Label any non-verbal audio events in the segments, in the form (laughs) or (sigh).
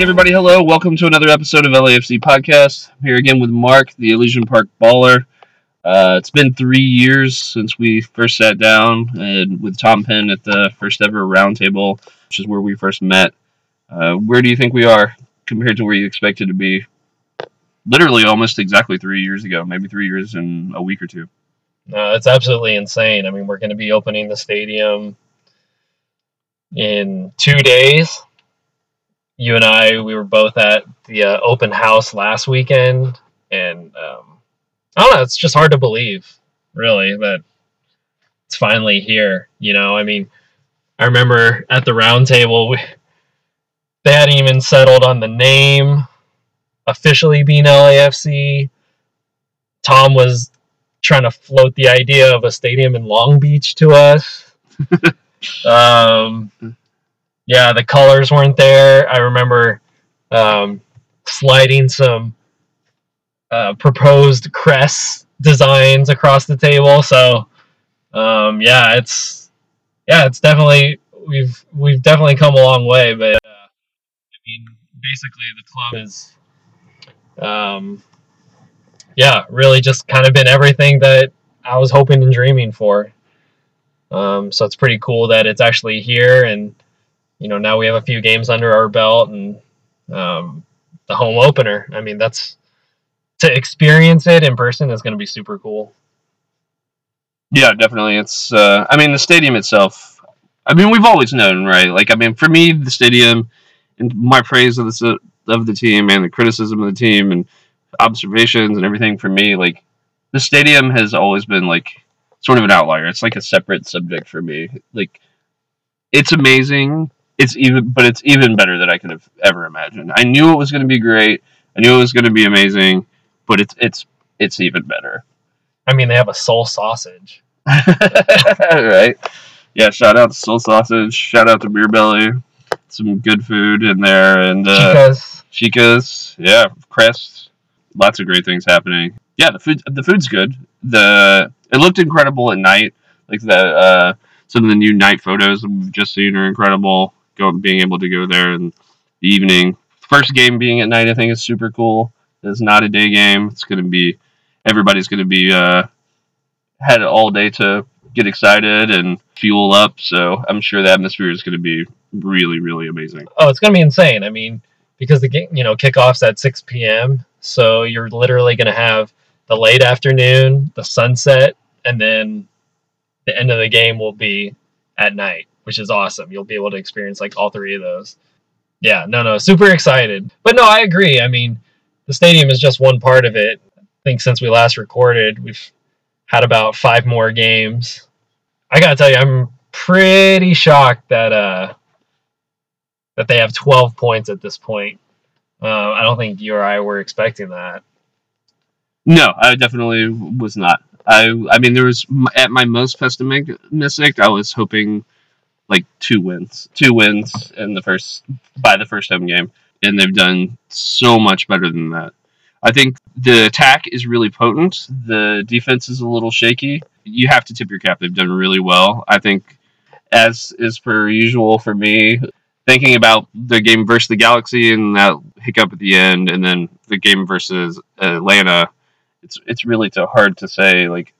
Right, everybody, hello. Welcome to another episode of LAFC Podcast. I'm here again with Mark, the Elysian Park baller. Uh, it's been three years since we first sat down and with Tom Penn at the first ever roundtable, which is where we first met. Uh, where do you think we are compared to where you expected to be? Literally almost exactly three years ago, maybe three years in a week or two. No, it's absolutely insane. I mean, we're going to be opening the stadium in two days you and I, we were both at the uh, open house last weekend, and um, I don't know. It's just hard to believe, really, that it's finally here. You know, I mean, I remember at the round table, we, they hadn't even settled on the name officially being LAFC. Tom was trying to float the idea of a stadium in Long Beach to us. (laughs) um, yeah, the colors weren't there. I remember um, sliding some uh, proposed crest designs across the table. So um, yeah, it's yeah, it's definitely we've we've definitely come a long way. But uh, I mean, basically, the club is um, yeah, really just kind of been everything that I was hoping and dreaming for. Um, so it's pretty cool that it's actually here and you know now we have a few games under our belt and um, the home opener. I mean that's to experience it in person is going to be super cool. Yeah, definitely. It's uh, I mean the stadium itself. I mean we've always known, right? Like I mean for me the stadium and my praise of the of the team and the criticism of the team and observations and everything for me like the stadium has always been like sort of an outlier. It's like a separate subject for me. Like it's amazing it's even but it's even better than I could have ever imagined. I knew it was going to be great. I knew it was going to be amazing, but it's it's it's even better. I mean, they have a soul sausage. (laughs) (laughs) right? Yeah, shout out to Soul Sausage. Shout out to Beer Belly. Some good food in there and uh Chicas. Chicas. Yeah, Crest. Lots of great things happening. Yeah, the food the food's good. The it looked incredible at night. Like the uh some of the new night photos we've just seen are incredible go, being able to go there in the evening. First game being at night, I think is super cool. It's not a day game. It's going to be everybody's going to be uh, had all day to get excited and fuel up. So I'm sure the atmosphere is going to be really, really amazing. Oh, it's going to be insane. I mean, because the game, you know, kickoffs at 6 p.m. So you're literally going to have the late afternoon, the sunset, and then the end of the game will be at night which is awesome. You'll be able to experience like all three of those. Yeah, no, no, super excited. But no, I agree. I mean, the stadium is just one part of it. I think since we last recorded, we've had about five more games. I gotta tell you, I'm pretty shocked that uh that they have 12 points at this point. Uh, I don't think you or I were expecting that. No, I definitely was not. I I mean, there was at my most pessimistic. I was hoping like two wins, two wins in the first by the first home game, and they've done so much better than that. I think the attack is really potent. The defense is a little shaky. You have to tip your cap. They've done really well. I think, as is per usual for me, thinking about the game versus the Galaxy and that hiccup at the end, and then the game versus Atlanta, it's it's really too hard to say like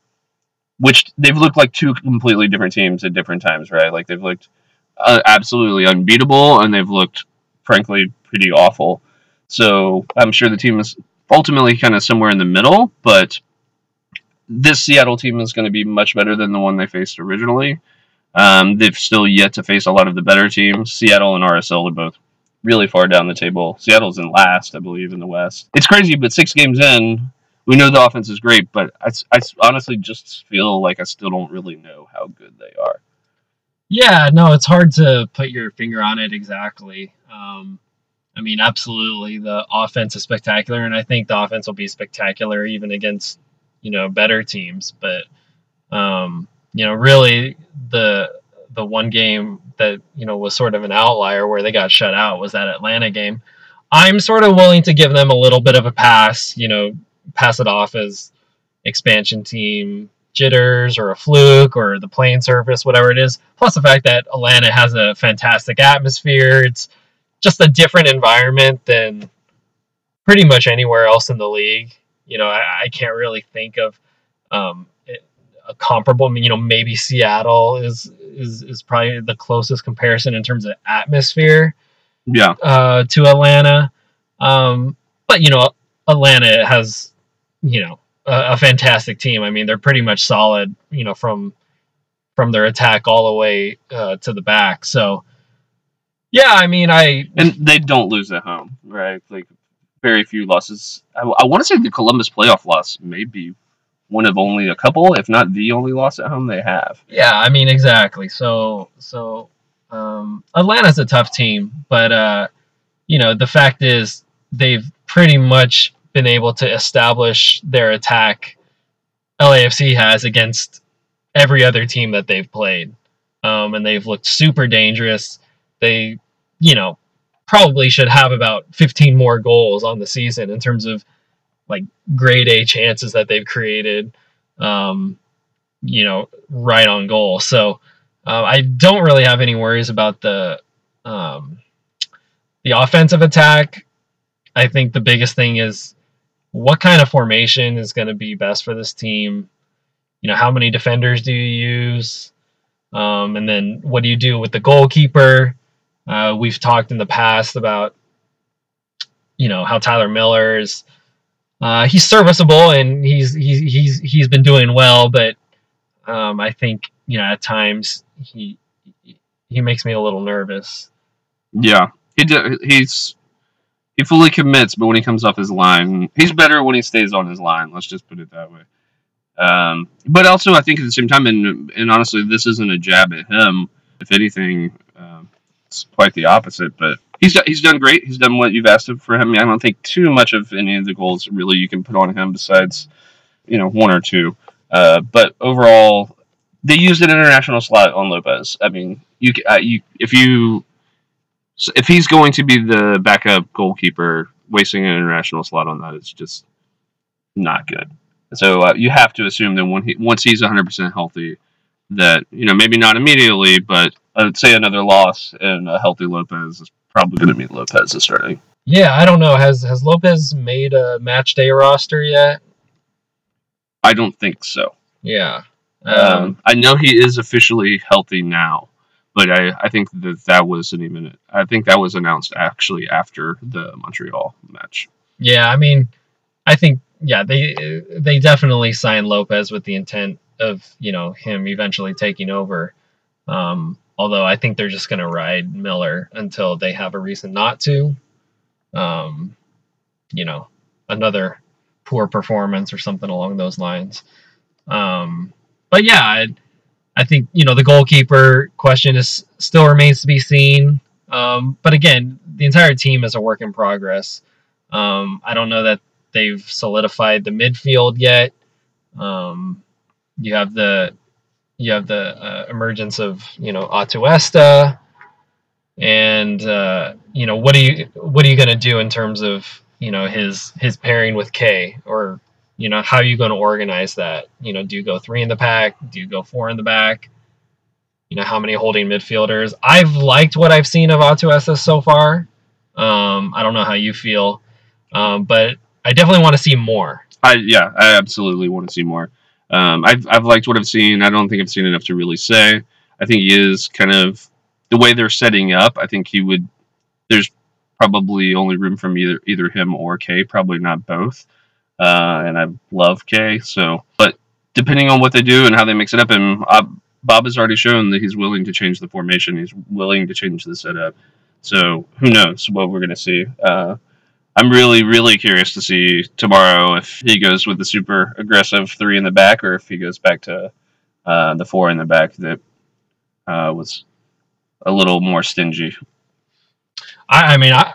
which they've looked like two completely different teams at different times, right? Like they've looked uh, absolutely unbeatable, and they've looked frankly pretty awful. So I'm sure the team is ultimately kind of somewhere in the middle, but this Seattle team is going to be much better than the one they faced originally. Um, they've still yet to face a lot of the better teams. Seattle and RSL are both really far down the table. Seattle's in last, I believe, in the West. It's crazy, but six games in, we know the offense is great, but I, I honestly just feel like I still don't really know how good they are. Yeah, no, it's hard to put your finger on it exactly. Um, I mean, absolutely, the offense is spectacular, and I think the offense will be spectacular even against you know better teams. But um, you know, really, the the one game that you know was sort of an outlier where they got shut out was that Atlanta game. I'm sort of willing to give them a little bit of a pass. You know, pass it off as expansion team jitters or a fluke or the playing surface, whatever it is. Plus the fact that Atlanta has a fantastic atmosphere. It's just a different environment than pretty much anywhere else in the league. You know, I, I can't really think of um, a comparable. I mean, You know, maybe Seattle is is is probably the closest comparison in terms of atmosphere. Yeah. Uh, to Atlanta, um, but you know, Atlanta has you know a, a fantastic team. I mean, they're pretty much solid. You know, from from their attack all the way uh, to the back. So, yeah, I mean, I and they don't lose at home, right? Like very few losses. I, I want to say the Columbus playoff loss may be one of only a couple, if not the only loss at home they have. Yeah, I mean exactly. So so um, Atlanta's a tough team, but uh, you know the fact is they've pretty much been able to establish their attack. LAFC has against every other team that they've played, um, and they've looked super dangerous. They, you know, probably should have about 15 more goals on the season in terms of like grade A chances that they've created, um, you know, right on goal. So uh, I don't really have any worries about the um, the offensive attack. I think the biggest thing is what kind of formation is going to be best for this team. You know, how many defenders do you use? Um, and then what do you do with the goalkeeper? Uh, we've talked in the past about, you know, how Tyler Miller is uh, he's serviceable and he's he's he's he's been doing well, but um, I think you know at times he he makes me a little nervous. Yeah, he do, he's he fully commits, but when he comes off his line, he's better when he stays on his line. Let's just put it that way. Um, but also, I think at the same time, and and honestly, this isn't a jab at him. If anything, um, it's quite the opposite. But he's he's done great. He's done what you've asked for him. I don't think too much of any of the goals really you can put on him besides you know one or two. Uh, but overall, they used an international slot on Lopez. I mean, you uh, you if you if he's going to be the backup goalkeeper, wasting an international slot on that is just not good. So uh, you have to assume that when he once he's 100% healthy, that you know maybe not immediately, but I'd say another loss and a healthy Lopez is probably going to mean Lopez is starting. Yeah, I don't know. Has has Lopez made a match day roster yet? I don't think so. Yeah. Um, um, I know he is officially healthy now, but I, I think that that was an even. I think that was announced actually after the Montreal match. Yeah, I mean, I think yeah they they definitely signed Lopez with the intent of you know him eventually taking over. Um, Although I think they're just going to ride Miller until they have a reason not to. Um, you know, another poor performance or something along those lines. Um, but yeah, I, I, think you know the goalkeeper question is still remains to be seen. Um, but again, the entire team is a work in progress. Um, I don't know that they've solidified the midfield yet. Um, you have the you have the uh, emergence of you know Atuesta, and uh, you know what are you what are you going to do in terms of you know his his pairing with Kaye or you know how are you going to organize that? You know, do you go three in the pack? Do you go four in the back? You know, how many holding midfielders? I've liked what I've seen of Atuesta so far. Um, I don't know how you feel, um, but I definitely want to see more. I yeah, I absolutely want to see more. Um, I've I've liked what I've seen. I don't think I've seen enough to really say. I think he is kind of the way they're setting up. I think he would. There's probably only room from either either him or Kaye. Probably not both. Uh, and I love Kaye. So, but depending on what they do and how they mix it up, and uh, Bob has already shown that he's willing to change the formation. He's willing to change the setup. So who knows what we're gonna see. Uh, I'm really, really curious to see tomorrow if he goes with the super aggressive three in the back or if he goes back to uh, the four in the back that uh, was a little more stingy. I, I mean, I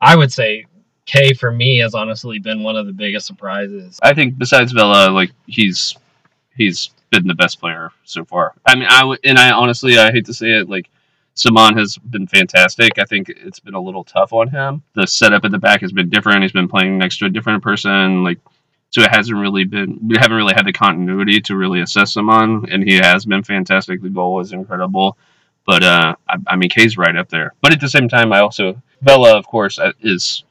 I would say Kaye for me has honestly been one of the biggest surprises. I think besides Vela, like he's he's been the best player so far. I mean, I w- and I honestly I hate to say it, like Ciman has been fantastic. I think it's been a little tough on him. The setup at the back has been different. He's been playing next to a different person. Like, so it hasn't really been. We haven't really had the continuity to really assess Ciman, and he has been fantastic. The goal was incredible, But uh, I, I mean, Kaye's right up there. But at the same time, I also Vela, of course, uh, is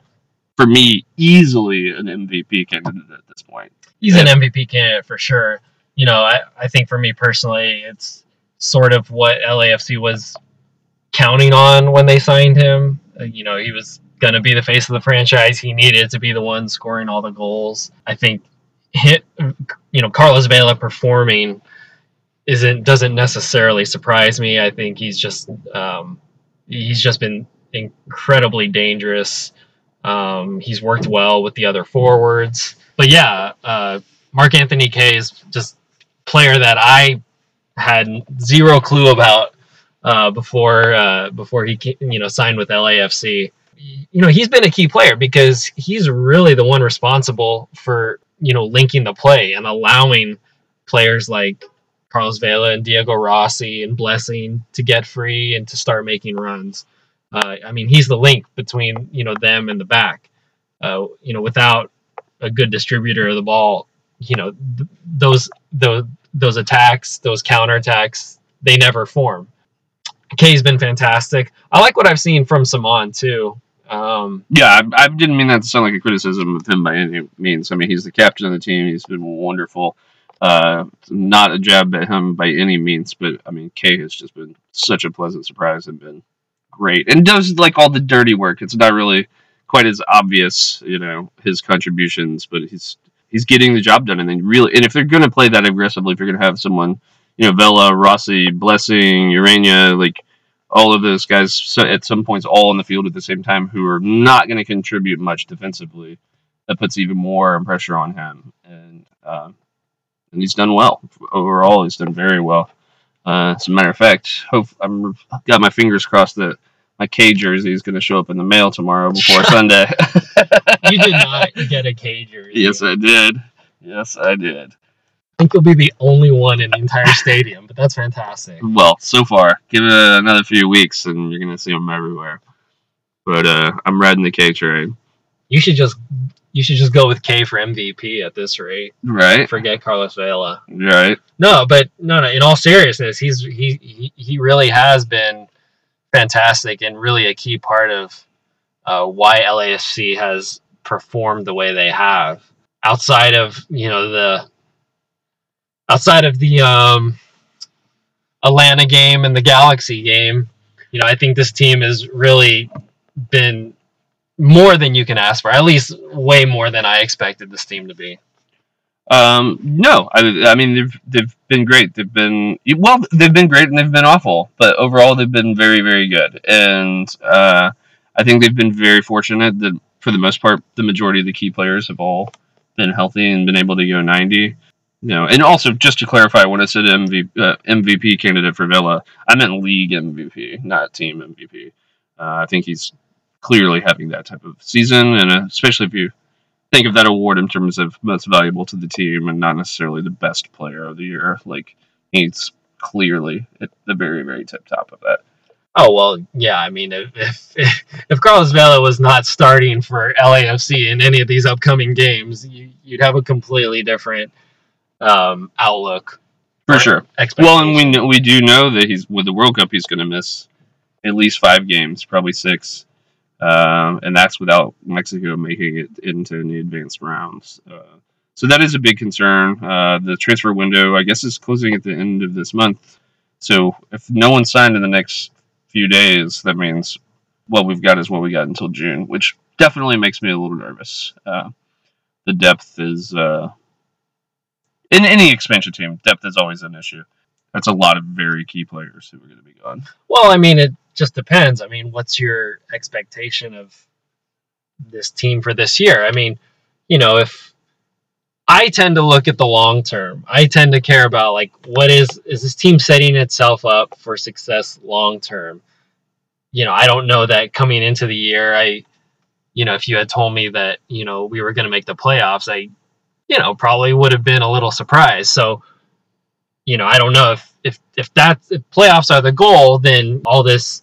for me easily an MVP candidate at this point. He's an MVP candidate for sure. You know, I, I think for me personally, it's sort of what LAFC was counting on when they signed him. Uh, you know, he was going to be the face of the franchise. He needed to be the one scoring all the goals. I think hit, you know, Carlos Vela performing isn't doesn't necessarily surprise me. I think he's just um, he's just been incredibly dangerous. Um, he's worked well with the other forwards, but yeah, uh, Mark Anthony Kaye is just player that I had zero clue about uh, before uh, before he you know signed with LAFC. You know he's been a key player because he's really the one responsible for you know linking the play and allowing players like Carlos Vela and Diego Rossi and Blessing to get free and to start making runs. Uh, I mean, he's the link between you know them and the back. Uh, you know, without a good distributor of the ball, you know th- those those those attacks, those counterattacks, they never form. Kaye's been fantastic. I like what I've seen from Ciman too. Um, yeah, I, I, didn't mean that to sound like a criticism of him by any means. I mean, he's the captain of the team. He's been wonderful. Uh, not a jab at him by any means, but I mean, Kaye has just been such a pleasant surprise and been great, and does like all the dirty work. It's not really quite as obvious, you know, his contributions, but he's he's getting the job done. And then really, and if they're going to play that aggressively, if you're going to have someone, you know, Vela, Rossi, Blessing, Ureña, like all of those guys at some points all on the field at the same time who are not going to contribute much defensively, that puts even more pressure on him. And uh, and he's done well overall. He's done very well. Uh, as a matter of fact, hope I'm got my fingers crossed that my Kaye jersey is going to show up in the mail tomorrow before (laughs) Sunday. (laughs) you did not (laughs) get a Kaye jersey. Yes, I did. Yes, I did. I think you'll be the only one in the entire stadium, but that's fantastic. Well, so far, give it another few weeks, and you're gonna see them everywhere. But uh, I'm riding the Kaye train. You should just you should just go with Kaye for MVP at this rate. Right. Forget Carlos Vela. Right. No, but no, no. In all seriousness, he's he he, he really has been fantastic and really a key part of uh, why LAFC has performed the way they have. Outside of you know the outside of the um, Atlanta game and the Galaxy game, you know I think this team has really been more than you can ask for. At least way more than I expected this team to be. Um, no, I, I mean they've they've been great. They've been well, they've been great and they've been awful, but overall they've been very very good. And uh, I think they've been very fortunate that for the most part the majority of the key players have all been healthy and been able to go ninety. You know, and also just to clarify, when I said MVP, uh, MVP candidate for Vela, I meant league MVP, not team MVP. Uh, I think he's clearly having that type of season, and uh, especially if you think of that award in terms of most valuable to the team and not necessarily the best player of the year. Like he's clearly at the very, very tip top of that. Oh well, yeah. I mean, if if, if Carlos Vela was not starting for LAFC in any of these upcoming games, you, would have a completely different um, outlook. For sure. Well, and we know, we do know that he's with the World Cup, he's going to miss at least five games, probably six um, and that's without Mexico making it into any advanced rounds. Uh, so that is a big concern. Uh, the transfer window, I guess, is closing at the end of this month. So if no one signed in the next few days, that means what we've got is what we got until June, which definitely makes me a little nervous. Uh, the depth is uh, in any expansion team. Depth is always an issue. That's a lot of very key players who are going to be gone. Well, I mean, it just depends. I mean, what's your expectation of this team for this year? I mean, you know, if I tend to look at the long term, I tend to care about like what is is this team setting itself up for success long term? You know, I don't know that coming into the year, I you know, if you had told me that, you know, we were going to make the playoffs, I you know, probably would have been a little surprised. So, you know, I don't know if if if that's if playoffs are the goal, then all this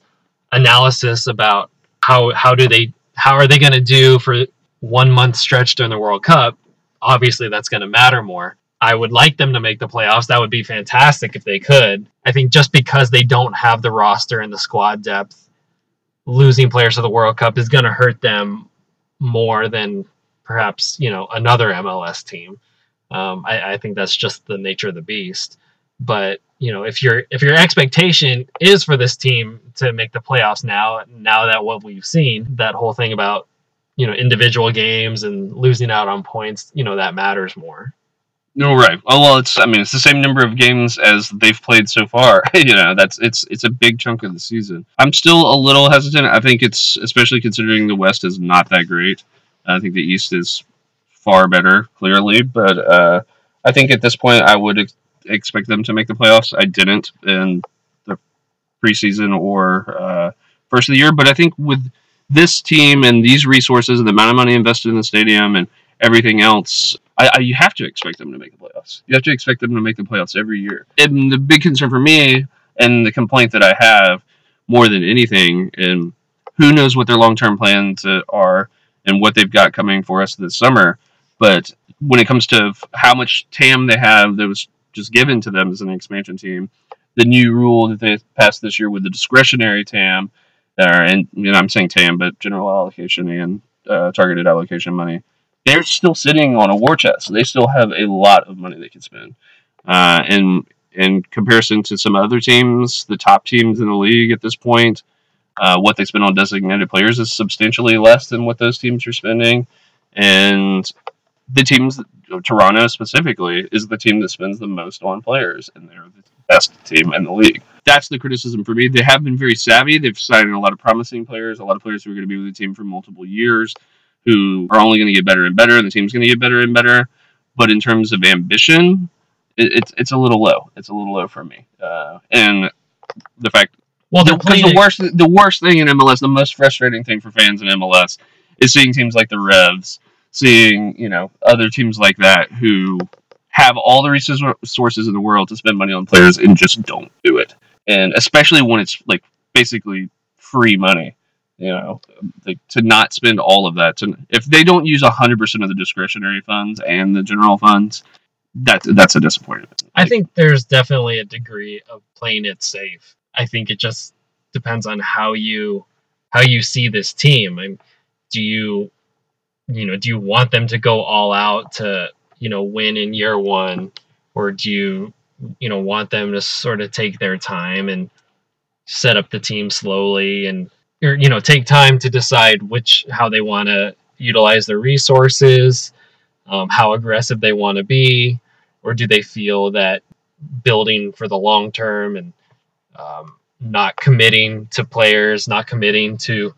analysis about how how do they how are they going to do for one month stretch during the World Cup, obviously that's going to matter more. I would like them to make the playoffs. That would be fantastic if they could. I think just because they don't have the roster and the squad depth, losing players to the World Cup is going to hurt them more than perhaps you know another MLS team. Um, I, I think that's just the nature of the beast. But you know, if your if your expectation is for this team to make the playoffs now, now that what we've seen, that whole thing about you know individual games and losing out on points, you know, that matters more. No, right. Oh well, it's I mean it's the same number of games as they've played so far. (laughs) you know, that's it's it's a big chunk of the season. I'm still a little hesitant. I think it's especially considering the West is not that great. I think the East is far better, clearly, but uh, I think at this point I would expect them to make the playoffs. I didn't in the preseason or uh, first of the year, but I think with this team and these resources and the amount of money invested in the stadium and everything else, I, I, you have to expect them to make the playoffs. You have to expect them to make the playoffs every year. And the big concern for me and the complaint that I have more than anything, and who knows what their long term plans are and what they've got coming for us this summer. But when it comes to how much TAM they have was just given to them as an expansion team, the new rule that they passed this year with the discretionary TAM, uh, and you know I'm saying TAM, but general allocation and uh, targeted allocation money they're still sitting on a war chest. They still have a lot of money they can spend. Uh, and in comparison to some other teams, the top teams in the league at this point, uh, what they spend on designated players is substantially less than what those teams are spending. And the teams, Toronto specifically, is the team that spends the most on players, and they're the best team in the league. That's the criticism for me. They have been very savvy. They've signed a lot of promising players, a lot of players who are going to be with the team for multiple years who are only going to get better and better, and the team's going to get better and better. But in terms of ambition, it, it's it's a little low. It's a little low for me. Uh, and the fact, well, the, the worst the worst thing in MLS, the most frustrating thing for fans in MLS, is seeing teams like the Revs, seeing you know other teams like that who have all the resources in the world to spend money on players and just don't do it. And especially when it's like basically free money you know, like, to not spend all of that. To if they don't use hundred percent of the discretionary funds and the general funds, that that's a disappointment. I think there's definitely a degree of playing it safe. I think it just depends on how you how you see this team. I mean, do you you know do you want them to go all out to you know win in year one, or do you you know want them to sort of take their time and set up the team slowly and or you know take time to decide which how they want to utilize their resources um, how aggressive they want to be? Or do they feel that building for the long term and um, not committing to players not committing to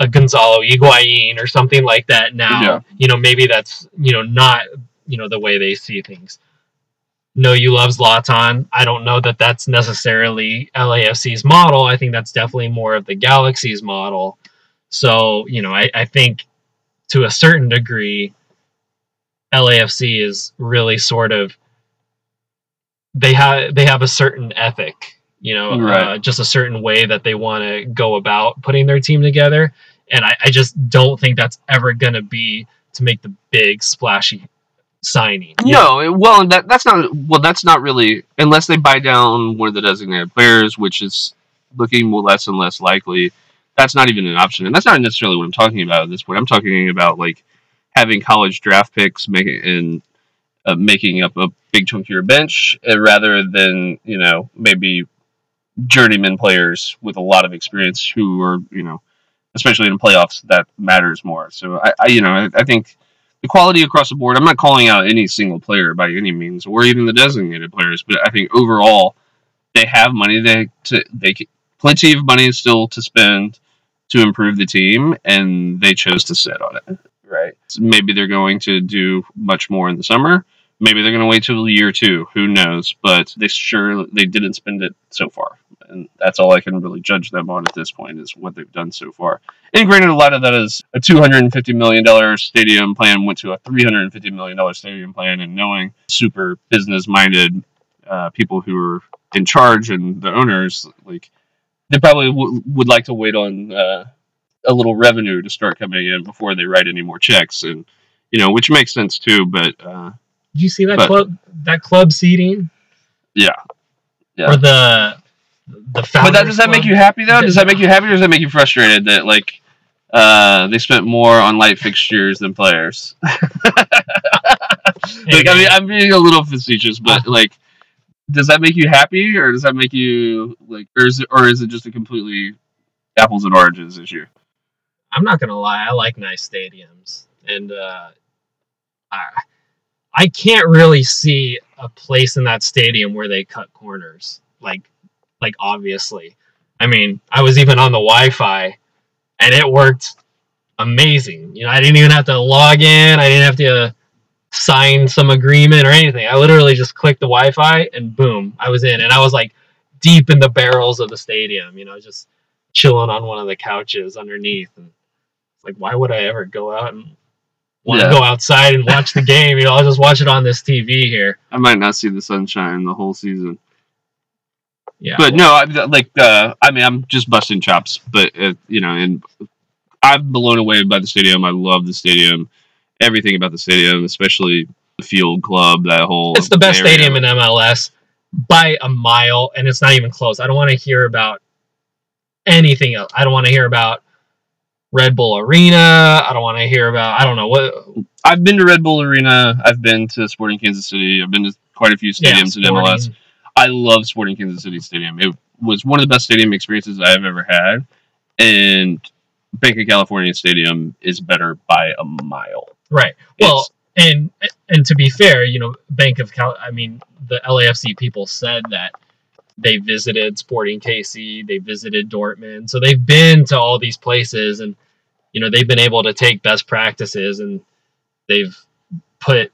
a Gonzalo Higuain or something like that now yeah. you know maybe that's you know not you know the way they see things No, you love Zlatan. I don't know that that's necessarily LAFC's model. I think that's definitely more of the Galaxy's model. So, you know, I, I think to a certain degree, LAFC is really sort of they have they have a certain ethic, you know, right. uh, just a certain way that they want to go about putting their team together. And I, I just don't think that's ever going to be to make the big splashy signing. No, know? well, that that's not well. That's not really unless they buy down one of the designated players, which is looking less and less likely. That's not even an option, and that's not necessarily what I'm talking about at this point. I'm talking about like having college draft picks making and uh, making up a big chunk of your bench, uh, rather than you know maybe journeyman players with a lot of experience who are you know especially in playoffs that matters more. So I, I you know I, I think Equality across the board. I'm not calling out any single player by any means, or even the designated players, but I think overall they have money. They to they plenty of money still to spend to improve the team, and they chose to sit on it. Right. So maybe they're going to do much more in the summer. Maybe they're going to wait till year two. Who knows? But they sure they didn't spend it so far and that's all I can really judge them on at this point is what they've done so far. And granted, a lot of that is a two hundred and fifty million dollar stadium plan went to a three hundred and fifty million dollar stadium plan, and knowing super business minded uh, people who are in charge and the owners, like they probably w- would like to wait on uh, a little revenue to start coming in before they write any more checks, and you know, which makes sense too. But uh, Did you see that But- club that club seating Yeah. Yeah. or the the But that does that make you happy though? Does that make you happy or does that make you frustrated that like uh, they spent more on light fixtures than players? (laughs) Like I mean I'm being a little facetious, but (laughs) like, does that make you happy or does that make you like, or is it, or is it just a completely apples and oranges issue? I'm not gonna lie, I like nice stadiums, and uh, I I can't really see a place in that stadium where they cut corners. Like, like obviously, I mean, I was even on the Wi-Fi, and it worked amazing. You know, I didn't even have to log in. I didn't have to sign some agreement or anything. I literally just clicked the Wi-Fi, and boom, I was in, and I was like deep in the barrels of the stadium. You know, just chilling on one of the couches underneath and like why would i ever go out and want to Yeah. go outside and watch the game you know i'll just watch it on this tv here I might not see the sunshine the whole season, yeah but no, I, like, uh, I mean, I'm just busting chops, but uh, you know, and I'm blown away by the stadium. I love the stadium, everything about the stadium, especially the field club, that whole. it's the best area. stadium in mls by a mile and it's not even close i don't want to hear about anything else i don't want to hear about red bull arena i don't want to hear about i don't know what I've been to Red Bull Arena. I've been to Sporting Kansas City. I've been to quite a few stadiums in MLS. I love Sporting Kansas City Stadium. It was one of the best stadium experiences I've ever had, and Bank of California Stadium is better by a mile. right well It's- and and to be fair, you know, Bank of Cal. I mean, the LAFC people said that they visited Sporting KC, they visited Dortmund, so they've been to all these places, and you know, they've been able to take best practices and they've put,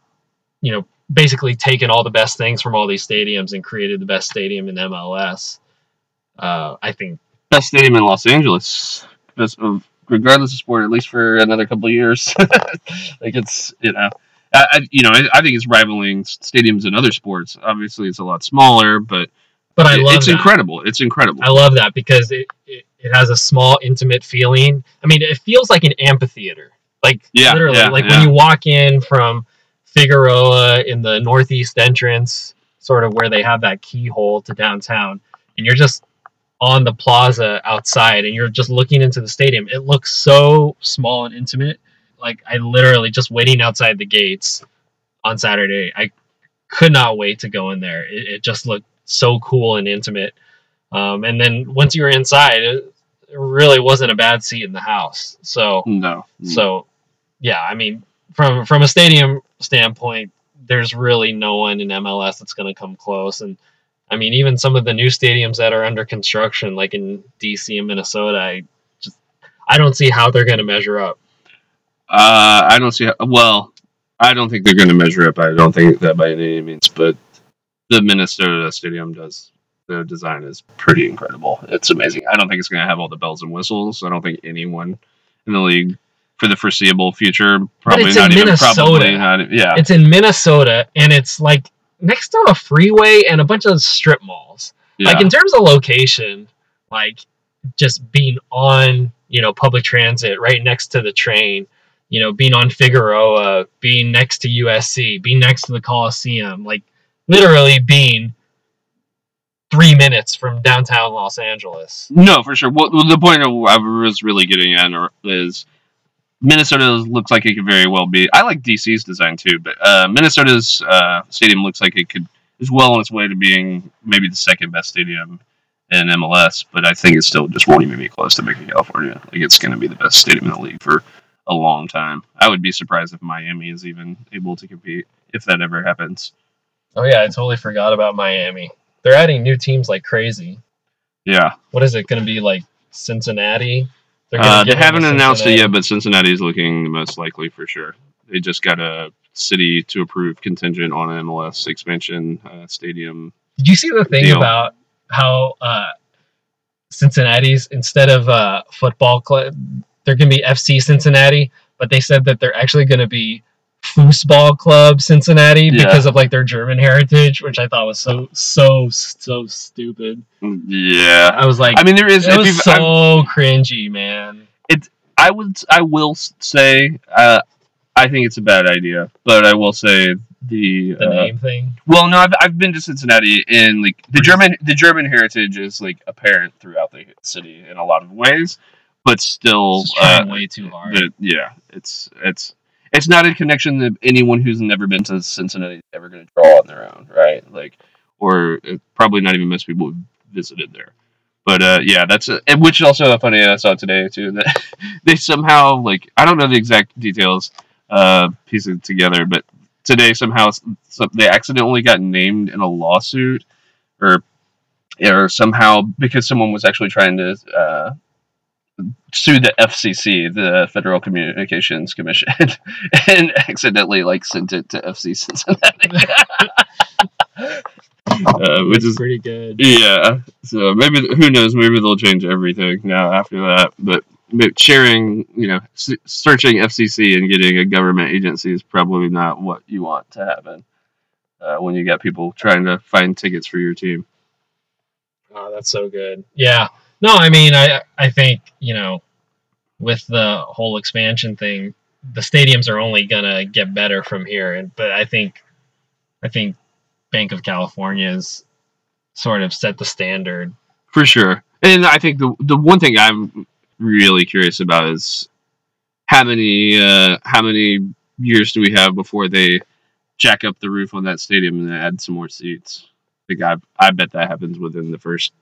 you know, basically taken all the best things from all these stadiums and created the best stadium in MLS. Uh, I think best stadium in Los Angeles, best of, regardless of sport, at least for another couple of years. (laughs) like it's you know, I, you know I, think it's rivaling stadiums in other sports. Obviously, it's a lot smaller, but but I it- love it's that. incredible. It's incredible. I love that because it, it, it has a small, intimate feeling. I mean, it feels like an amphitheater. Like Yeah, literally, yeah, like yeah. when you walk in from Figueroa in the northeast entrance, sort of where they have that keyhole to downtown, and you're just on the plaza outside, and you're just looking into the stadium. It looks so small and intimate. Like I literally just waiting outside the gates on Saturday. I could not wait to go in there. It, it just looked so cool and intimate. Um, and then once you were inside, it, really wasn't a bad seat in the house. So, no, so yeah, I mean, from from a stadium standpoint, there's really no one in MLS that's going to come close. And I mean, even some of the new stadiums that are under construction, like in DC and Minnesota, I just I don't see how they're going to measure up. Uh, I don't see. How, well, I don't think they're going to measure up. I don't think that by any means. But the Minnesota Stadium does. The design is pretty incredible. It's amazing. I don't think it's going to have all the bells and whistles. I don't think anyone in the league for the foreseeable future, probably it's in not even. Minnesota. Probably not. Yeah. It's in Minnesota, and it's like next to a freeway and a bunch of strip malls. yeah. like in terms of location like just being on you know public transit right next to the train you know being on figueroa being next to usc being next to the coliseum like literally being three minutes from downtown los angeles No, for sure. What the point of I was really getting at is Minnesota looks like it could very well be. I like DC's design too, but uh, Minnesota's uh, stadium looks like it could is well on its way to being maybe the second best stadium in MLS. But I think it still just won't even be close to making California. Like it's going to be the best stadium in the league for a long time. I would be surprised if Miami is even able to compete if that ever happens. oh yeah i totally forgot about miami they're adding new teams like crazy Yeah, what is it going to be like cincinnati Uh, they get rid of haven't announced it yet, but Cincinnati is looking the most likely for sure. They just got a city to approve contingent on an MLS expansion uh, stadium. Did you see the thing deal. about how uh, Cincinnati's instead of uh, football club, they're going to be FC Cincinnati, but they said that they're actually going to be foosball club Cincinnati Yeah. because of like their German heritage, which I thought was so so so stupid. Yeah, I was like, I mean there is. it was so I'm- cringy, man. It I would, I will say, uh, I think it's a bad idea, but I will say the The uh, name thing. Well, no, I've, I've been to Cincinnati, and like the German the German heritage is like apparent throughout the city in a lot of ways, but still, uh, way too hard. the, yeah, it's it's it's not a connection that anyone who's never been to Cincinnati is ever going to draw on their own, right? Like, or uh, probably not even most people who visited there. But uh, yeah, that's a, which also funny. I saw today too that (laughs) they somehow like I don't know the exact details, uh, piece it together, but today somehow they accidentally got named in a lawsuit, or or somehow because someone was actually trying to uh, sue the FCC, the Federal Communications Commission, (laughs) and accidentally like sent it to FC Cincinnati, (laughs) uh, which It's is pretty good. yeah. So maybe who knows? Maybe they'll change everything now after that. But, but sharing, you know, s- searching FCC and getting a government agency is probably not what you want to happen uh, when you got people trying to find tickets for your team. Oh, that's so good. Yeah. No, I mean, I I think you know, with the whole expansion thing, the stadiums are only gonna get better from here. And but I think, I think Bank of California's sort of set the standard. For sure. And I think the the one thing I'm really curious about is how many uh, how many years do we have before they jack up the roof on that stadium and add some more seats? I think I I bet that happens within the first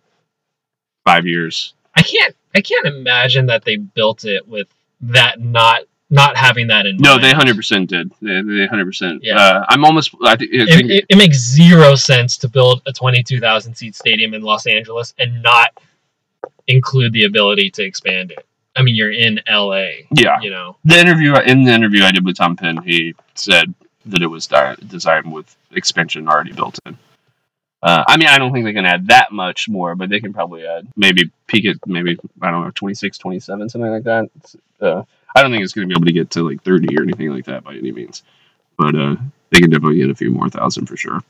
five years. I can't I can't imagine that they built it with that not not having that in No, mind. they hundred percent did. They they hundred percent. Yeah. Uh, I'm almost. I think. It, it, it makes zero sense to build a 22,000 seat stadium in Los Angeles and not include the ability to expand it. I mean, you're in LA, yeah. you know. The interview in the interview I did with Tom Penn, he said that it was di- designed with expansion already built in. Uh, I mean, I don't think they can add that much more, but they can probably add maybe peak it maybe I don't know 26, 27, something like that. Uh, I don't think it's going to be able to get to like thirty or anything like that by any means, but uh, they can definitely get a few more thousand for sure.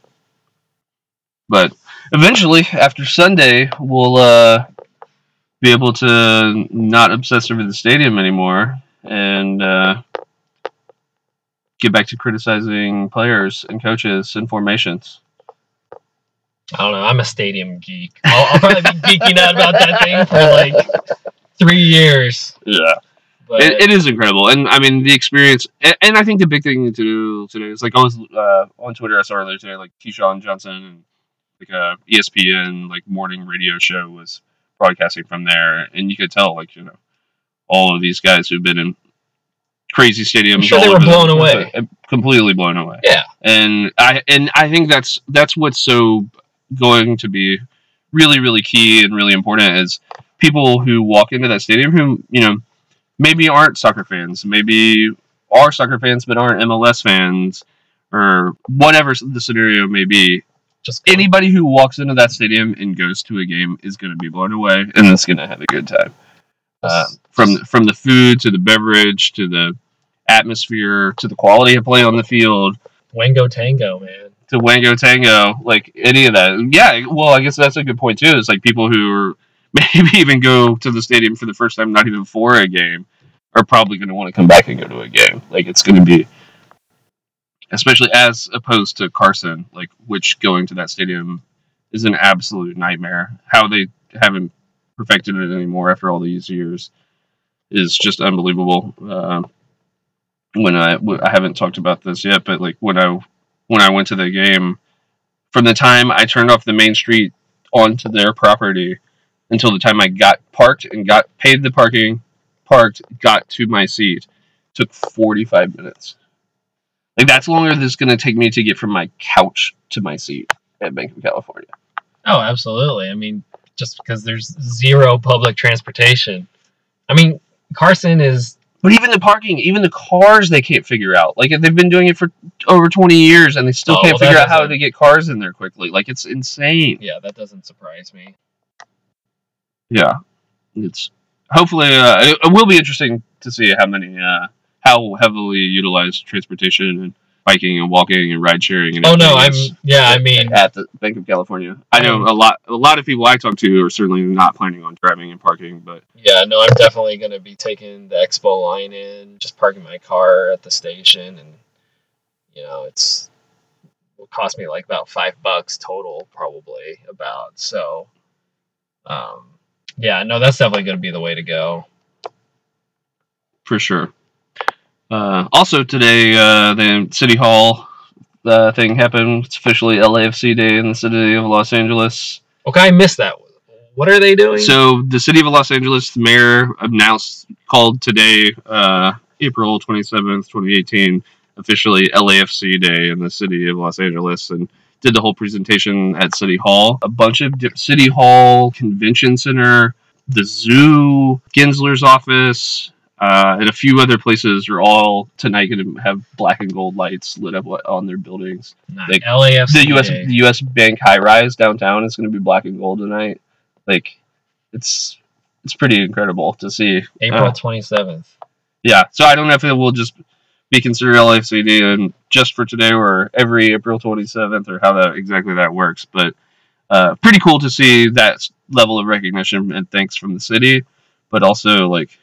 But eventually, after Sunday, we'll uh, be able to not obsess over the stadium anymore and uh, get back to criticizing players and coaches and formations. I don't know. I'm a stadium geek. I'll, I'll probably be geeking out about that thing for like three years. Yeah, it, it is incredible, and I mean the experience. And, and I think the big thing to do today is like I was uh, on Twitter. I saw earlier today, like Keyshawn Johnson and like a ESPN like morning radio show was broadcasting from there, and you could tell like you know all of these guys who've been in crazy stadiums. I'm sure they were blown away. completely blown away. Yeah. and I and I think that's that's what's so going to be really really key and really important is people who walk into that stadium who you know maybe aren't soccer fans, maybe are soccer fans but aren't MLS fans or whatever the scenario may be. just Anybody who walks into that stadium and goes to a game is going to be blown away and is going to have a good time. Uh, from from the food to the beverage to the atmosphere to the quality of play on the field Wango Tango, man. To Wango Tango, like any of that. Yeah, well, I guess that's a good point too. It's like people who are (laughs) maybe even go to the stadium for the first time, not even for a game, are probably going to want to come back and go to a game. Like it's going to be, especially as opposed to Carson, like which going to that stadium is an absolute nightmare. How they haven't perfected it anymore after all these years is just unbelievable. Um, when I I haven't talked about this yet, but like when I when I went to the game, from the time I turned off the main street onto their property until the time I got parked and got paid the parking, parked, got to my seat, took 45 minutes. Like that's longer than it's going to take me to get from my couch to my seat at Bank of California. Oh, absolutely. I mean, just because there's zero public transportation. I mean, Carson is But even the parking, even the cars, they can't figure out. Like they've been doing it for over 20 years, and they still Oh, can't well, that figure out how doesn't- to get cars in there quickly. Like it's insane. yeah, that doesn't surprise me. Yeah, it's hopefully uh, it, it will be interesting to see how many uh, how heavily utilized transportation and biking and walking and ride sharing. And Oh no, I'm yeah, I mean, at the Bank of California. I know Um, a lot a lot of people I talk to are certainly not planning on driving and parking, but yeah, no, I'm definitely going to be taking the Expo line in, just parking my car at the station and you know, it's will cost me like about five bucks total, probably about. So, um, yeah, no, that's definitely going to be the way to go. for sure. Uh, also today, uh, the City Hall uh, thing happened. It's officially LAFC Day in the city of Los Angeles. Okay, I missed that. What are they doing? So the city of Los Angeles the mayor announced called today, uh, April twenty seventh, twenty eighteen, officially LAFC Day in the city of Los Angeles, and did the whole presentation at City Hall. A bunch of City Hall, Convention Center, the zoo, Gensler's office. Uh, and a few other places are all tonight going to have black and gold lights lit up on their buildings. Like, LAFC. The U.S. U.S. Bank high rise downtown is going to be black and gold tonight. Like, it's it's pretty incredible to see. April Uh, twenty seventh. yeah, so I don't know if it will just be considered LAFCD and just for today or every April 27th or how that exactly that works, but uh, pretty cool to see that level of recognition and thanks from the city, but also like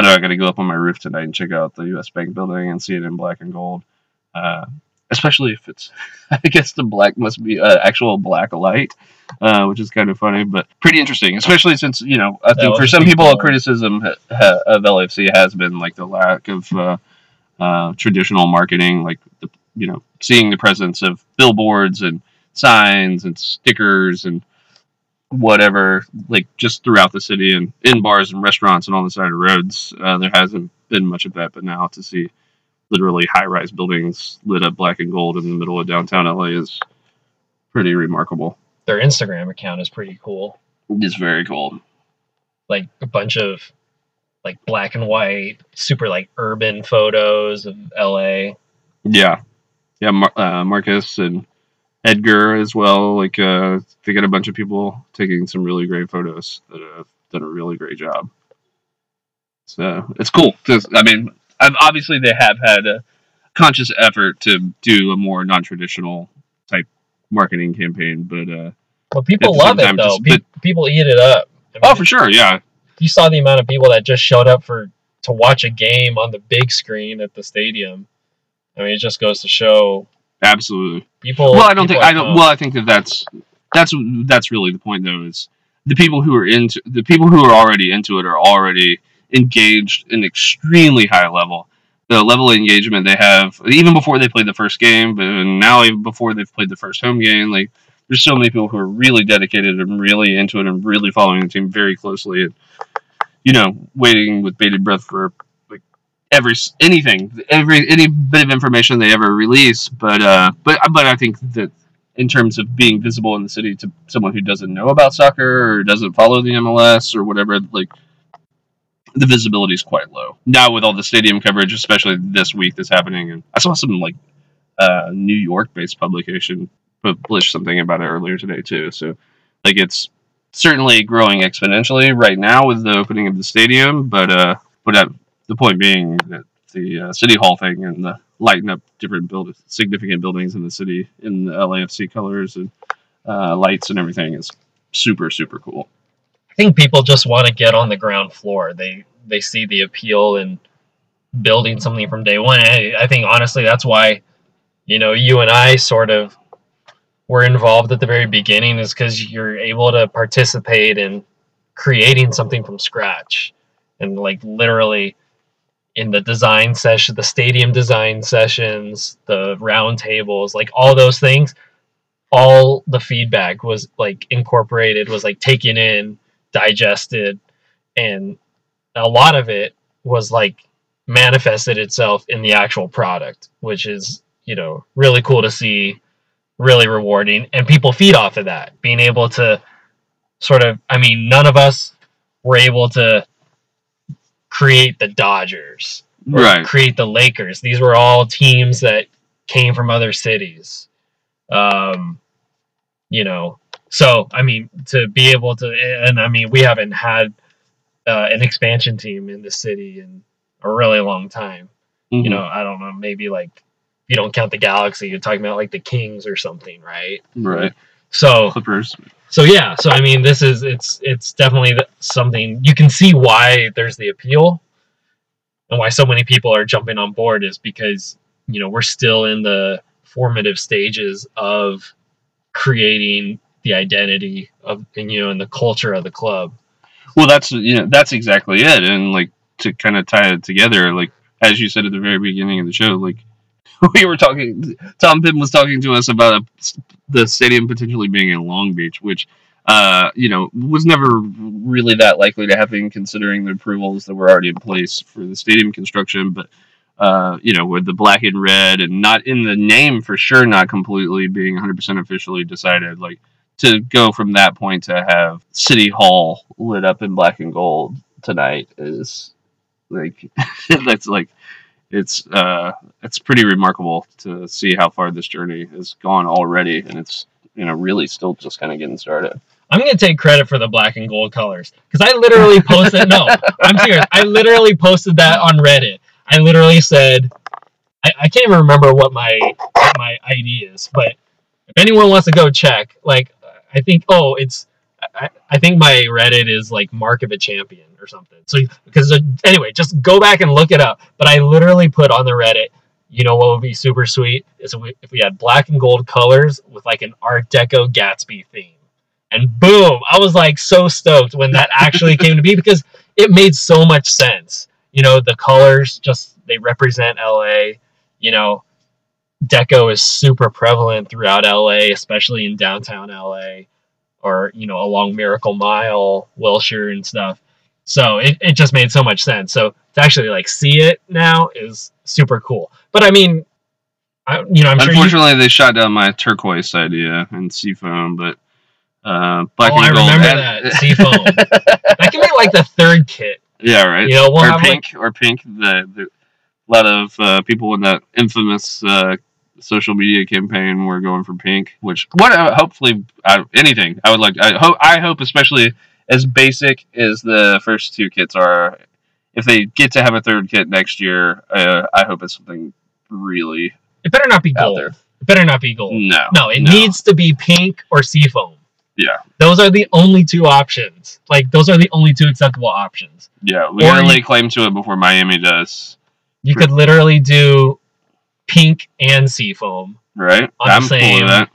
I know I got to go up on my roof tonight and check out the U.S. Bank building and see it in black and gold, uh, especially if it's (laughs) I guess the black must be uh, actual black light. Uh, which is kind of funny, but pretty interesting, especially since you know I think for some people, a criticism ha- ha- of LAFC has been like the lack of uh, uh, traditional marketing, like the you know seeing the presence of billboards and signs and stickers and whatever, like just throughout the city and in bars and restaurants and on the side of roads. Uh, there hasn't been much of that, but now to see literally high-rise buildings lit up black and gold in the middle of downtown LA is pretty remarkable. Their Instagram account is pretty cool. It's very cool. Like a bunch of like black and white, super like urban photos of LA. Yeah, yeah. Mar- uh, Marcus and Edgar as well. Like uh, they got a bunch of people taking some really great photos that have done a really great job. So it's cool I mean, I've, obviously they have had a conscious effort to do a more non-traditional type marketing campaign, but uh, But people love it though. just- Pe- people eat it up. I oh, for sure, yeah, you saw the amount of people that just showed up for to watch a game on the big screen at the stadium. I mean, it just goes to show absolutely. people. well, I don't think I don't. Well, I think that that's that's that's really the point, though. Is the people who are into the people who are already into it are already engaged in extremely high level. The level of engagement they have, even before they played the first game, but now even before they've played the first home game, like there's so many people who are really dedicated and really into it and really following the team very closely, and you know, waiting with bated breath for every anything, every any bit of information they ever release. But uh, but but I think that in terms of being visible in the city to someone who doesn't know about soccer or doesn't follow the MLS or whatever, like the visibility is quite low now with all the stadium coverage, especially this week that's happening. And I saw some like uh, New York-based publication publish something about it earlier today too. So like it's certainly growing exponentially right now with the opening of the stadium, but uh, but uh, the point being that the uh, city hall thing and the lighting up different significant buildings in the city in the LAFC colors and uh, lights and everything is super super cool. I think people just want to get on the ground floor. They they see the appeal in building something from day one. I, I think honestly that's why you know you and I sort of were involved at the very beginning is because you're able to participate in creating something from scratch and like literally in the design session the stadium design sessions the round tables like all those things all the feedback was like incorporated was like taken in digested and a lot of it was like manifested itself in the actual product which is you know really cool to see really rewarding and people feed off of that. Being able to sort of i mean none of us were able to create the dodgers Right. create the lakers these were all teams that came from other cities um you know so i mean to be able to and i mean we haven't had uh, an expansion team in the city in a really long time Mhm. you know i don't know maybe like if you don't count the galaxy you're talking about like the kings or something right right. so Clippers. So yeah so i mean this is it's it's definitely something you can see why there's the appeal and why so many people are jumping on board is because you know we're still in the formative stages of creating the identity of and you know and the culture of the club. Well, that's you know that's exactly it, and like to kind of tie it together, like as you said at the very beginning of the show, like (laughs) we were talking, Tom Penn was talking to us about a, the stadium potentially being in Long Beach, which uh, you know was never really that likely to happen considering the approvals that were already in place for the stadium construction, but. Uh, you know, with the black and red, and not in the name for sure, not completely being 100% officially decided. Like, to go from that point to have City Hall lit up in black and gold tonight is like (laughs) that's like it's uh it's pretty remarkable to see how far this journey has gone already and it's you know really still just kind of getting started I'm gonna take credit for the black and gold colors because I literally posted. no, I'm serious. I literally posted that on Reddit. I literally said, I, I can't even remember what my what my ID is, but if anyone wants to go check, like I think, oh, it's I, I think my Reddit is like Mark of a Champion or something. So because uh, anyway, just go back and look it up. But I literally put on the Reddit. You know what would be super sweet is if we, if we had black and gold colors with like an Art Deco Gatsby theme. And boom, I was like so stoked when that actually came to be because it made so much sense. You know, the colors just they represent LA. You know, deco is super prevalent throughout LA, especially in downtown LA or, you know, along Miracle Mile, Wilshire and stuff. So it, it just made so much sense. So to actually like see it now is super cool. But I mean, I, you know, I'm sure. Unfortunately, they shot down my turquoise idea and seafoam, but uh, black oh, and I gold. remember had- that seafoam. (laughs) that can be like the third kit. yeah, right. You know, we'll or pink, or pink. The, the a lot of uh, people in that infamous uh, social media campaign were going for pink. Which what uh, hopefully uh, anything I would like. I hope I hope especially as basic as the first two kits are. If they get to have a third kit next year, uh, I hope it's something really It better not be gold. there. It better not be gold. No, No, it no. needs to be pink or seafoam. Yeah. Those are the only two options. Like those are the only two acceptable options. Yeah, we Or gotta lay claim to it before Miami does. You could literally do pink and seafoam. Right? I'm cool with that.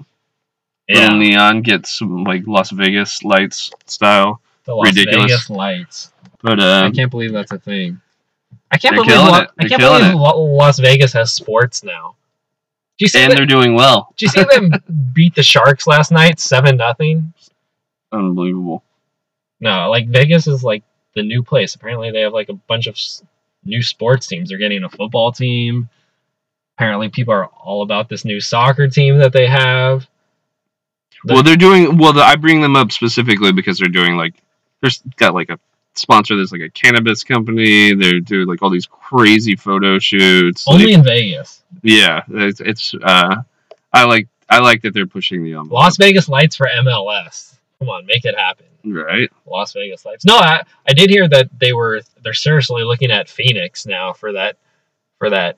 Yeah. Little neon gets some like Las Vegas lights style. The Las ridiculous. Vegas lights. But I uh, can't believe that's a thing. I can't believe La- I can't believe. La- Las Vegas has sports now. Do you see and them, they're doing well. Do you see them (laughs) beat the Sharks last night, seven nothing? Unbelievable. No, like Vegas is like the new place. Apparently, they have like a bunch of new sports teams. They're getting a football team. Apparently, people are all about this new soccer team that they have. The- well, they're doing well. The, I bring them up specifically because they're doing like there's got like a sponsor. There's like a cannabis company. They're doing like all these crazy photo shoots. Only Like, in Vegas. yeah, it's, it's uh, I like I like that they're pushing the envelope. Las Vegas lights for MLS. Come on, make it happen. right? Las Vegas lights. No, I, I did hear that they were they're seriously looking at Phoenix now for that for that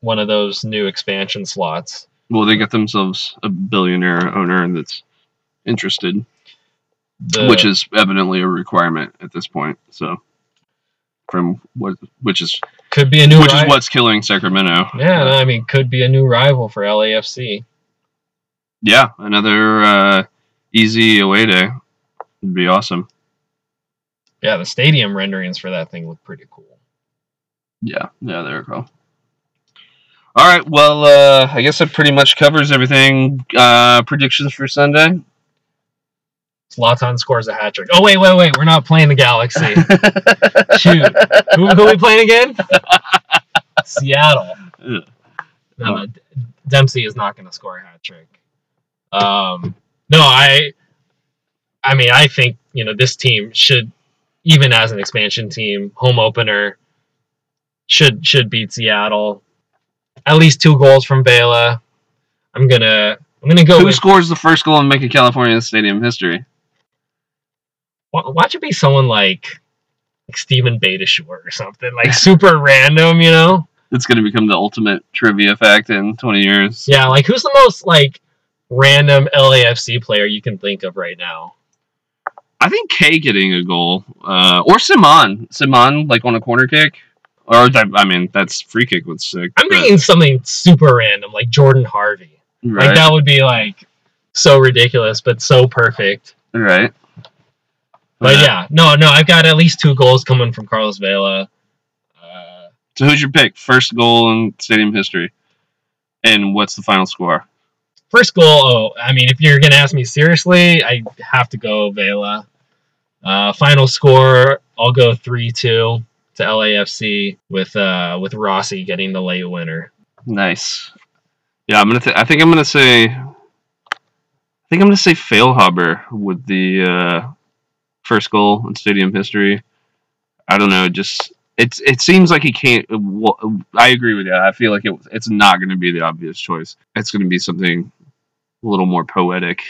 one of those new expansion slots. Well, they got themselves a billionaire owner that's interested, The, which is evidently a requirement at this point. So, from what, which is could be a new which ri- is what's killing Sacramento. Yeah, I mean could be a new rival for LAFC. Yeah, another uh, easy away day would be awesome. Yeah, the stadium renderings for that thing look pretty cool. Yeah, yeah, there we go. All right, well, uh, I guess that pretty much covers everything. Uh, predictions for Sunday. Zlatan scores a hat trick. Oh wait, wait, wait, we're not playing the Galaxy. (laughs) Shoot, who, who are we playing again? (laughs) Seattle. Ugh. No, D- Dempsey is not going to score a hat trick. Um, no, I, I mean, I think you know this team should, even as an expansion team, home opener, should should beat Seattle. At least two goals from Vela. I'm gonna I'm gonna go Who with. scores the first goal in Banc of California Stadium history? Wa- Watch it be someone like, like Steven Beitashour or something like super random, you know? It's going to become the ultimate trivia fact in 20 years. Yeah, like who's the most like random LAFC player you can think of right now? I think Kaye getting a goal, uh, or Ciman. Ciman, like on a corner kick. Or that- I mean, that's free kick was sick. I'm but- thinking something super random, like Jordan Harvey. right, Like that would be like so ridiculous, but so perfect. right. But yeah, no, no, I've got at least two goals coming from Carlos Vela. Uh, So who's your pick? First goal in stadium history, and what's the final score? first goal, oh, I mean, if you're gonna ask me seriously, I have to go Vela. Uh, final score, I'll go three two to LAFC with uh with Rossi getting the late winner. Nice. Yeah, I'm gonna. Th- I think I'm gonna say. I think I'm gonna say Feilhaber with the uh, first goal in stadium history. I don't know. Just it's it seems like he can't. well, I agree with you. I feel like it, it's not going to be the obvious choice. It's going to be something a little more poetic.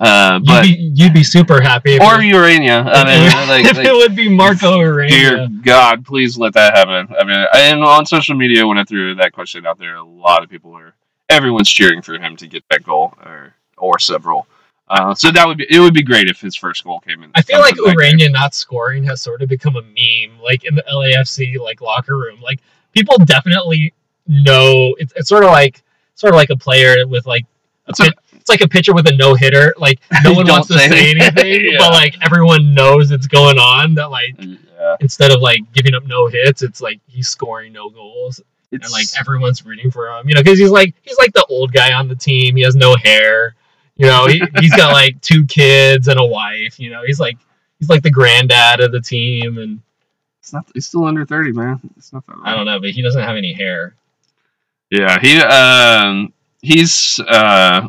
Uh, You'd but be you'd be super happy if, or it, Ureña. I mean, (laughs) like, if like it would be Marco Dear God, please let that happen. I mean, and on social media, when I threw that question out there, a lot of people are, everyone's cheering for him to get that goal or or several. Uh, so that would be it. Would be great if his first goal came in. I feel like. Ureña not scoring has sort of become a meme, like in the LAFC like locker room. Like people definitely know it's, it's sort of like sort of like a player with like a It's a- it's like a pitcher with a no hitter. Like (laughs) no one wants to say say anything, (laughs) Yeah. but like everyone knows it's going on. That like Yeah, instead of like giving up no hits, it's like he's scoring no goals, it's and like everyone's rooting for him. You know, because he's like he's like the old guy on the team. He has no hair. You know, he, he's got like two kids and a wife. You know, he's like he's like the granddad of the team, and it's not. He's still under thirty, man. It's not that. I don't know, but he doesn't have any hair. Yeah, he um he's uh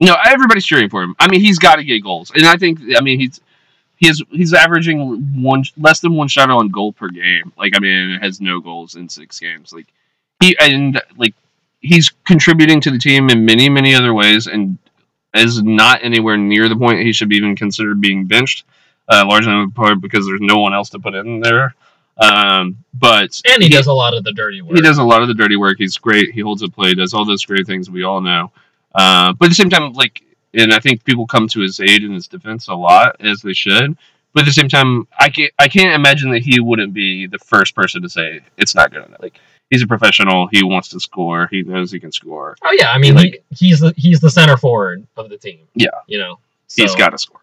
no everybody's cheering for him. I mean, he's got to get goals, and I think I mean he's he's he's averaging one less than one shot on goal per game. Like I mean, has no goals in six games. Like he and like he's contributing to the team in many many other ways, and is not anywhere near the point he should be even considered being benched. Uh, largely in part because there's no one else to put in there. Um, but And he does a lot of the dirty work. he does a lot of the dirty work. He's great. He holds a play, does all those great things we all know. Uh, but at the same time, like, and I think people come to his aid and his defense a lot, as they should. But at the same time, I can't, I can't imagine that he wouldn't be the first person to say it's not good enough. Like, he's a professional. He wants to score. He knows he can score. Oh yeah, I mean Like- he, he's the he's the center forward of the team. Yeah. you know he's got to score.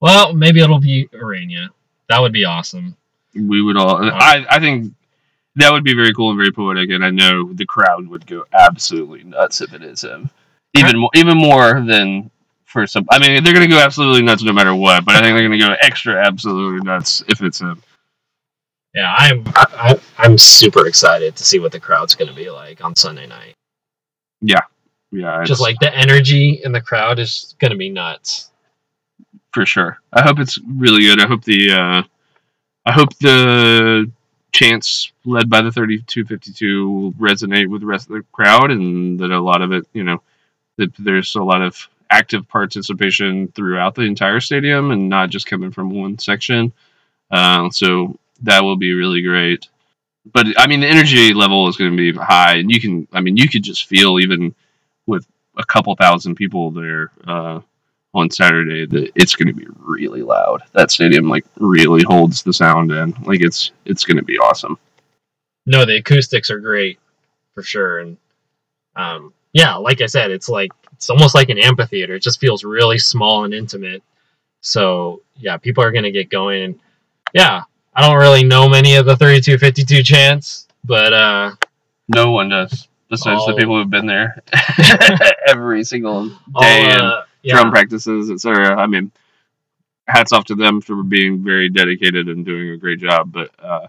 Well, maybe it'll be Ureña. That would be awesome. We would all. Um, I, I think that would be very cool and very poetic, and I know the crowd would go absolutely nuts if it is him. Even more, even more than for some. I mean, they're gonna go absolutely nuts no matter what, but I think they're gonna go extra absolutely nuts if it's him. Yeah, I'm I, I, I'm super excited to see what the crowd's going to be like on Sunday night. Yeah, yeah. Just like the energy in the crowd is going to be nuts. for sure. I hope it's really good. I hope the uh, I hope the chants led by the 3252 will resonate with the rest of the crowd and that a lot of it, you know, that there's a lot of active participation throughout the entire stadium and not just coming from one section. Uh, so that will be really great. But I mean, the energy level is going to be high, and you can, I mean, you could just feel even with a couple thousand people there. Uh, on Saturday that it's going to be really loud. That stadium like really holds the sound in. Like it's it's going to be awesome. No, the acoustics are great for sure, and um, yeah, like I said, it's like it's almost like an amphitheater. It just feels really small and intimate. So yeah, people are going to get going. Yeah, I don't really know many of the 3252 chants, but uh, No one does besides the Oh. people who've been there (laughs) every single day and uh, yeah. drum practices, etc. I mean, hats off to them for being very dedicated and doing a great job. But uh,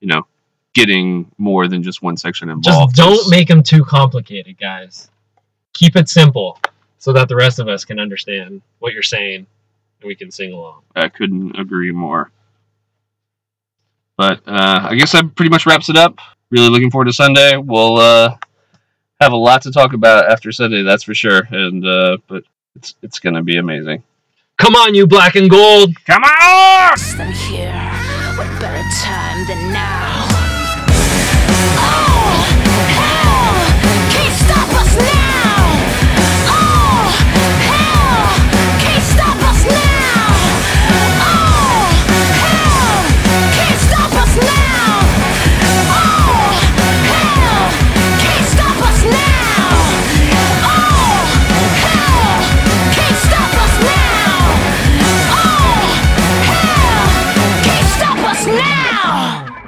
you know, getting more than just one section involved. Just don't make them too complicated, guys. Keep it simple so that the rest of us can understand what you're saying and we can sing along. I couldn't agree more. But uh, I guess that pretty much wraps it up. Really looking forward to Sunday. We'll uh, have a lot to talk about after Sunday, that's for sure. And uh, but it's it's gonna be amazing. Come on, you black and gold! Come on! than here. What better time than now?